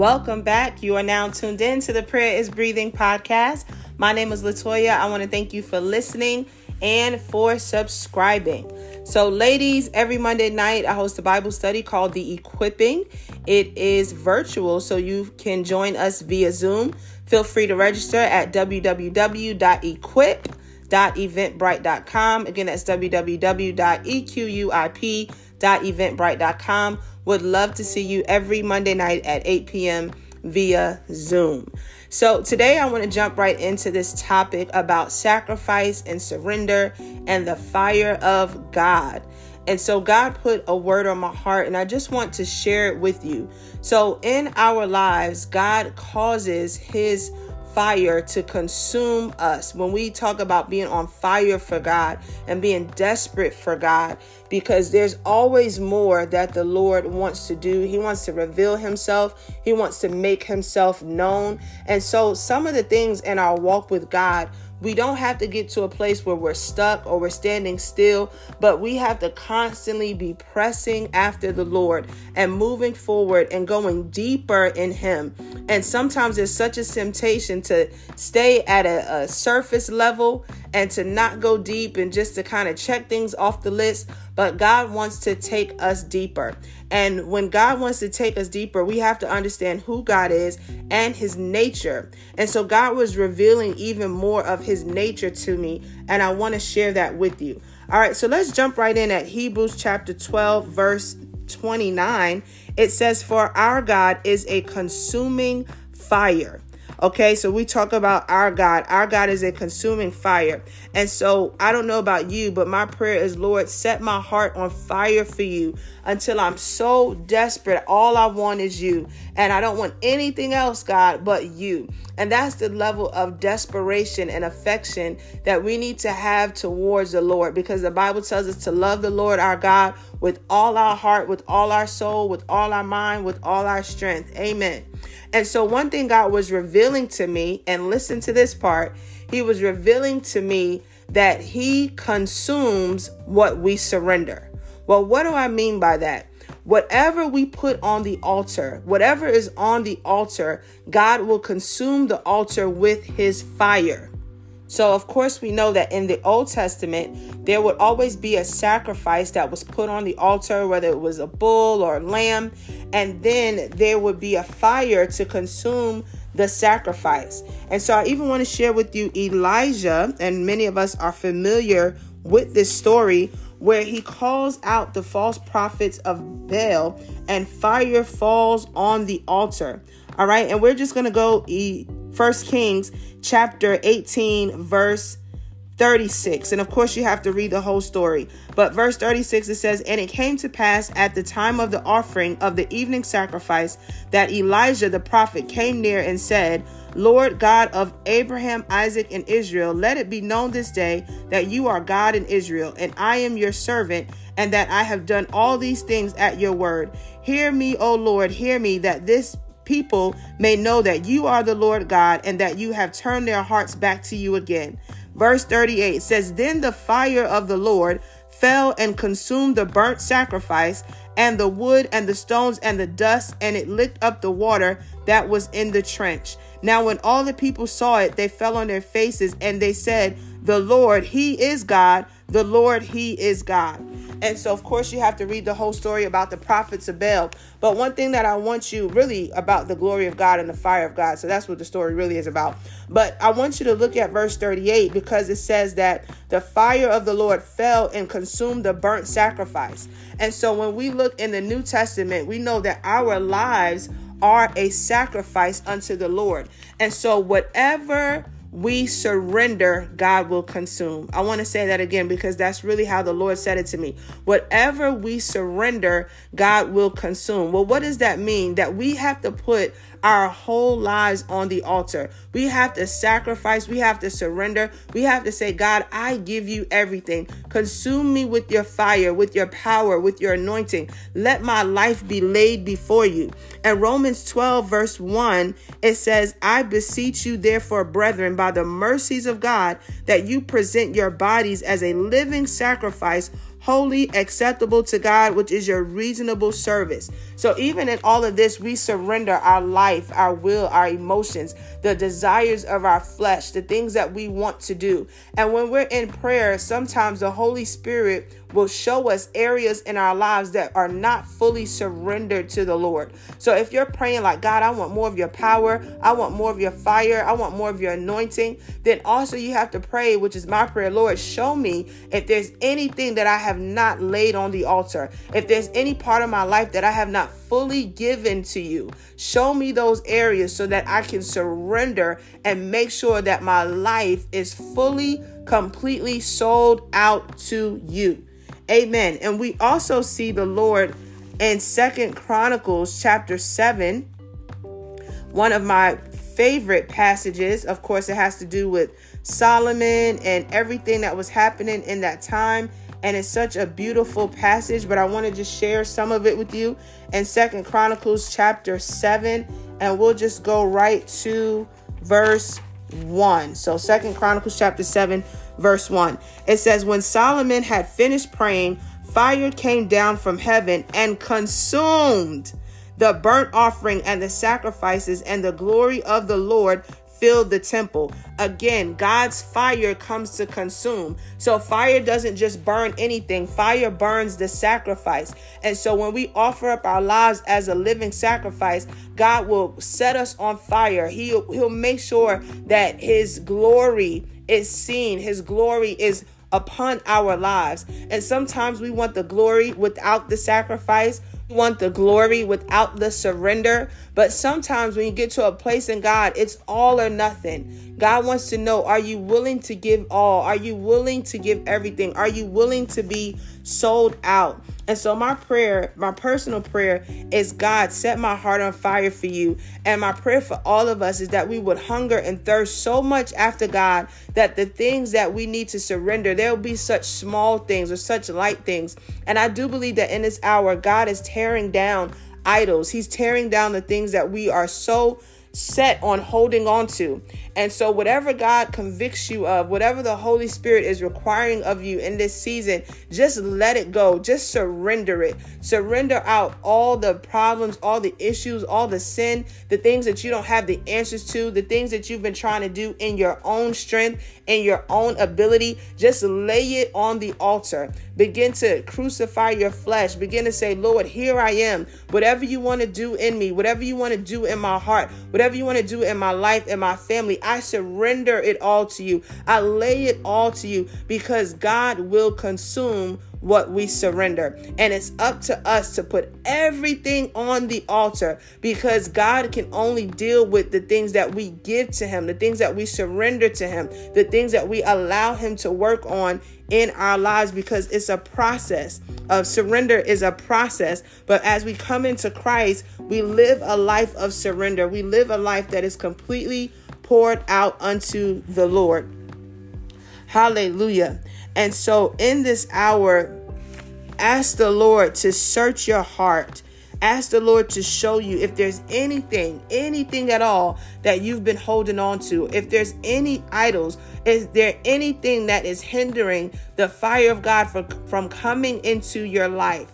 Welcome back. You are now tuned in to the Prayer is Breathing podcast. My name is Latoya. I want to thank you for listening and for subscribing. So, ladies, every Monday night I host a Bible study called The Equipping. It is virtual, so you can join us via Zoom. Feel free to register at www.equip.eventbrite.com. Again, that's www.equip.eventbrite.com. Would love to see you every Monday night at 8 p.m. via Zoom. So, today I want to jump right into this topic about sacrifice and surrender and the fire of God. And so, God put a word on my heart, and I just want to share it with you. So, in our lives, God causes His fire to consume us. When we talk about being on fire for God and being desperate for God, because there's always more that the Lord wants to do. He wants to reveal Himself, He wants to make Himself known. And so, some of the things in our walk with God we don't have to get to a place where we're stuck or we're standing still, but we have to constantly be pressing after the Lord and moving forward and going deeper in Him. And sometimes there's such a temptation to stay at a, a surface level and to not go deep and just to kind of check things off the list. But God wants to take us deeper. And when God wants to take us deeper, we have to understand who God is and his nature. And so God was revealing even more of his nature to me. And I want to share that with you. All right, so let's jump right in at Hebrews chapter 12, verse 29. It says, For our God is a consuming fire. Okay, so we talk about our God. Our God is a consuming fire. And so I don't know about you, but my prayer is, Lord, set my heart on fire for you until I'm so desperate. All I want is you. And I don't want anything else, God, but you. And that's the level of desperation and affection that we need to have towards the Lord because the Bible tells us to love the Lord our God with all our heart, with all our soul, with all our mind, with all our strength. Amen. And so, one thing God was revealing to me, and listen to this part, He was revealing to me that He consumes what we surrender. Well, what do I mean by that? Whatever we put on the altar, whatever is on the altar, God will consume the altar with His fire. So, of course, we know that in the Old Testament, there would always be a sacrifice that was put on the altar, whether it was a bull or a lamb, and then there would be a fire to consume the sacrifice. And so, I even want to share with you Elijah, and many of us are familiar with this story where he calls out the false prophets of Baal and fire falls on the altar. All right, and we're just going to go First Kings chapter 18 verse 36. And of course, you have to read the whole story. But verse 36 it says, And it came to pass at the time of the offering of the evening sacrifice that Elijah the prophet came near and said, Lord God of Abraham, Isaac, and Israel, let it be known this day that you are God in Israel, and I am your servant, and that I have done all these things at your word. Hear me, O Lord, hear me, that this people may know that you are the Lord God and that you have turned their hearts back to you again. Verse 38 says, Then the fire of the Lord fell and consumed the burnt sacrifice and the wood and the stones and the dust, and it licked up the water that was in the trench. Now, when all the people saw it, they fell on their faces and they said, The Lord, He is God. The Lord, He is God. And so, of course, you have to read the whole story about the prophets of Baal. But one thing that I want you really about the glory of God and the fire of God. So that's what the story really is about. But I want you to look at verse 38 because it says that the fire of the Lord fell and consumed the burnt sacrifice. And so when we look in the New Testament, we know that our lives are a sacrifice unto the Lord. And so, whatever we surrender, God will consume. I want to say that again because that's really how the Lord said it to me. Whatever we surrender, God will consume. Well, what does that mean? That we have to put our whole lives on the altar. We have to sacrifice, we have to surrender. We have to say, God, I give you everything. Consume me with your fire, with your power, with your anointing. Let my life be laid before you. And Romans 12, verse 1, it says, I beseech you, therefore, brethren, by the mercies of God, that you present your bodies as a living sacrifice holy, acceptable to God, which is your reasonable service. So, even in all of this, we surrender our life, our will, our emotions, the desires of our flesh, the things that we want to do. And when we're in prayer, sometimes the Holy Spirit will show us areas in our lives that are not fully surrendered to the Lord. So if you're praying like, God, I want more of your power, I want more of your fire, I want more of your anointing, then also you have to pray, which is my prayer, Lord, show me if there's anything that I have not laid on the altar, if there's any part of my life that I have not fully given to you. Show me those areas so that I can surrender and make sure that my life is fully, completely sold out to you. Amen. And we also see the Lord in Second Chronicles chapter 7. One of my favorite passages. Of course, it has to do with Solomon and everything that was happening in that time. And it's such a beautiful passage, but I want to just share some of it with you in Second Chronicles chapter 7. And we'll just go right to verse 1. So Second Chronicles chapter 7 verse 1. It says, When Solomon had finished praying, fire came down from heaven and consumed the burnt offering and the sacrifices, and the glory of the Lord filled the temple. Again, God's fire comes to consume. So fire doesn't just burn anything, fire burns the sacrifice. And so when we offer up our lives as a living sacrifice, God will set us on fire. He'll he'll make sure that his glory is seen, His glory is upon our lives. And sometimes we want the glory without the sacrifice. Want the glory without the surrender. But sometimes when you get to a place in God, it's all or nothing. God wants to know are you willing to give all? Are you willing to give everything? Are you willing to be sold out? And so, my prayer, my personal prayer is God, set my heart on fire for you. And my prayer for all of us is that we would hunger and thirst so much after God that the things that we need to surrender, there will be such small things or such light things. And I do believe that in this hour, God is tearing down idols, He's tearing down the things that we are so set on holding on to. And so, whatever God convicts you of, whatever the Holy Spirit is requiring of you in this season, just let it go. Just surrender it. Surrender out all the problems, all the issues, all the sin, the things that you don't have the answers to, the things that you've been trying to do in your own strength, in your own ability. Just lay it on the altar. Begin to crucify your flesh. Begin to say, Lord, here I am. Whatever you want to do in me, whatever you want to do in my heart, whatever you want to do in my life and my family, I surrender it all to you. I lay it all to you because God will consume what we surrender. And it's up to us to put everything on the altar because God can only deal with the things that we give to Him, the things that we surrender to Him, the things that we allow Him to work on in our lives because it's a process of surrender is a process. But as we come into Christ we live a life of surrender. We live a life that is completely poured out unto the Lord. Hallelujah and so in this hour, ask the Lord to search your heart. Ask the Lord to show you if there's anything, anything at all that you've been holding on to. If there's any idols, is there anything that is hindering the fire of God from, from coming into your life?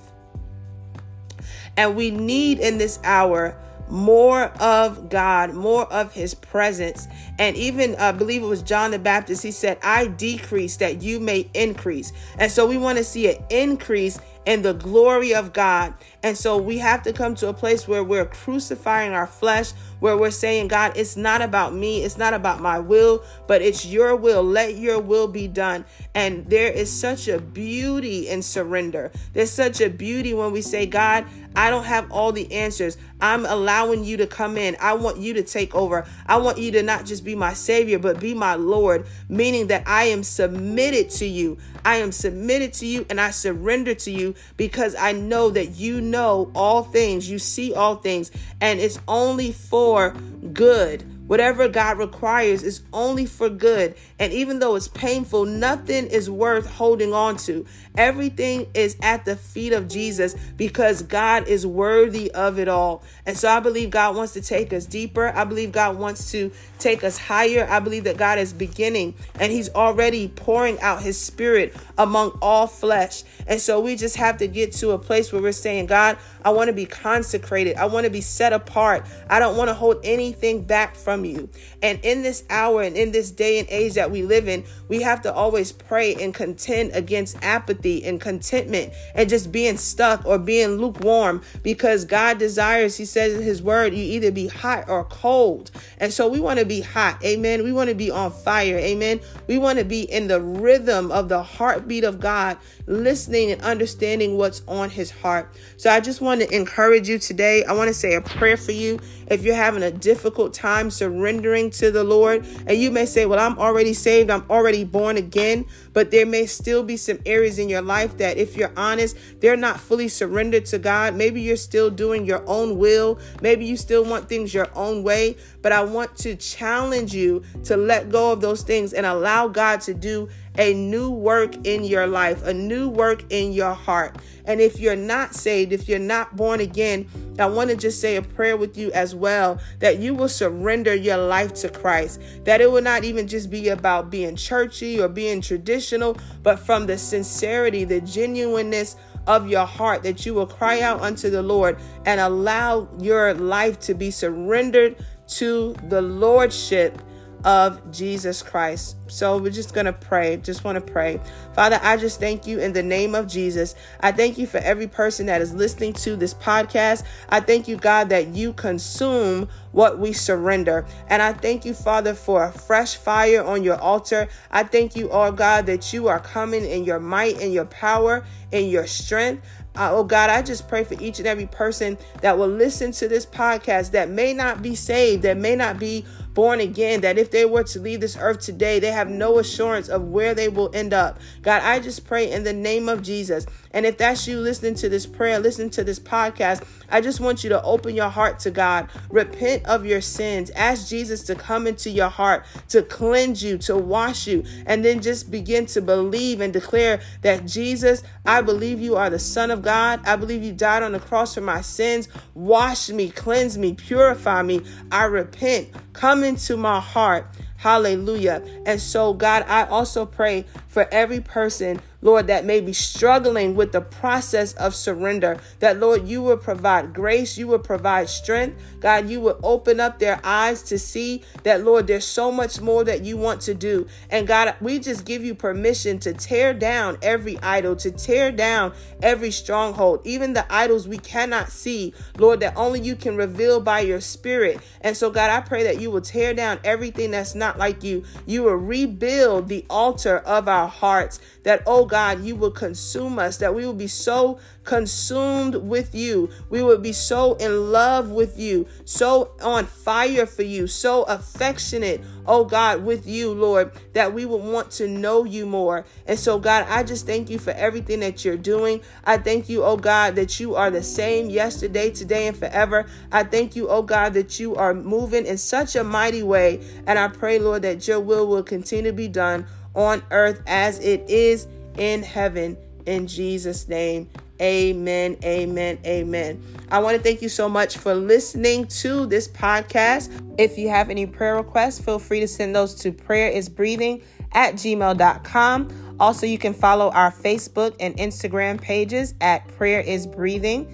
And we need in this hour more of God, more of his presence. And even I uh, believe it was John the Baptist, he said, I decrease that you may increase. And so we want to see an increase in the glory of God. And so we have to come to a place where we're crucifying our flesh, where we're saying, God, it's not about me, it's not about my will, but it's your will. Let your will be done. And there is such a beauty in surrender. There's such a beauty when we say, God, I don't have all the answers. I'm allowing you to come in. I want you to take over. I want you to not just be my Savior, but be my Lord, meaning that I am submitted to you. I am submitted to you and I surrender to you because I know that you know all things, you see all things, and it's only for good Whatever God requires is only for good. And even though it's painful, nothing is worth holding on to. Everything is at the feet of Jesus because God is worthy of it all. And so I believe God wants to take us deeper. I believe God wants to take us higher. I believe that God is beginning and He's already pouring out His Spirit among all flesh. And so we just have to get to a place where we're saying, God, I want to be consecrated. I want to be set apart. I don't want to hold anything back from you. And in this hour and in this day and age that we live in, we have to always pray and contend against apathy and contentment and just being stuck or being lukewarm because God desires, He says in His word, you either be hot or cold. And so we want to be hot. Amen. We want to be on fire. Amen. We want to be in the rhythm of the heartbeat of God, listening and understanding what's on His heart. So I just want to encourage you today. I want to say a prayer for you if you're having a difficult time surrendering to the Lord. And you may say, Well, I'm already saved, I'm already born again. But there may still be some areas in your life that, if you're honest, they're not fully surrendered to God. Maybe you're still doing your own will. Maybe you still want things your own way. But I want to challenge you to let go of those things and allow God to do a new work in your life, a new work in your heart. And if you're not saved, if you're not born again, I want to just say a prayer with you as well that you will surrender your life to Christ. That it will not even just be about being churchy or being traditional, but from the sincerity, the genuineness of your heart, that you will cry out unto the Lord and allow your life to be surrendered to the Lordship of Jesus Christ. So we're just going to pray. Just want to pray. Father, I just thank you in the name of Jesus. I thank you for every person that is listening to this podcast. I thank you, God, that you consume what we surrender. And I thank you, Father, for a fresh fire on your altar. I thank you, oh God, that you are coming in your might and your power and your strength. Uh, oh God, I just pray for each and every person that will listen to this podcast that may not be saved, that may not be born again, that if they were to leave this earth today, they have no assurance of where they will end up. God, I just pray in the name of Jesus. And if that's you listening to this prayer, listening to this podcast, I just want you to open your heart to God. Repent of your sins. Ask Jesus to come into your heart, to cleanse you, to wash you, and then just begin to believe and declare that Jesus, I believe you are the Son of God. I believe you died on the cross for my sins. Wash me, cleanse me, purify me. I repent. Come into my heart. Hallelujah. And so, God, I also pray for every person Lord, that may be struggling with the process of surrender, that Lord, you will provide grace, you will provide strength. God, you will open up their eyes to see that, Lord, there's so much more that you want to do. And God, we just give you permission to tear down every idol, to tear down every stronghold, even the idols we cannot see, Lord, that only you can reveal by your spirit. And so, God, I pray that you will tear down everything that's not like you. You will rebuild the altar of our hearts, that, oh God, God, you will consume us, that we will be so consumed with you. We will be so in love with you, so on fire for you, so affectionate, oh God, with you, Lord, that we will want to know you more. And so, God, I just thank you for everything that you're doing. I thank you, oh God, that you are the same yesterday, today, and forever. I thank you, oh God, that you are moving in such a mighty way. And I pray, Lord, that your will will continue to be done on earth as it is in heaven in Jesus' name. Amen, amen, amen. I want to thank you so much for listening to this podcast. If you have any prayer requests, feel free to send those to prayerisbreathing at gmail.com. Also, you can follow our Facebook and Instagram pages at Prayer is Breathing.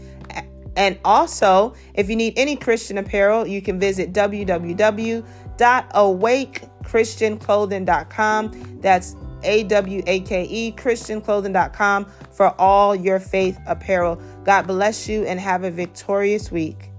And also, if you need any Christian apparel, you can visit www.awakechristianclothing.com. That's a W A K E, ChristianClothing.com for all your faith apparel. God bless you and have a victorious week.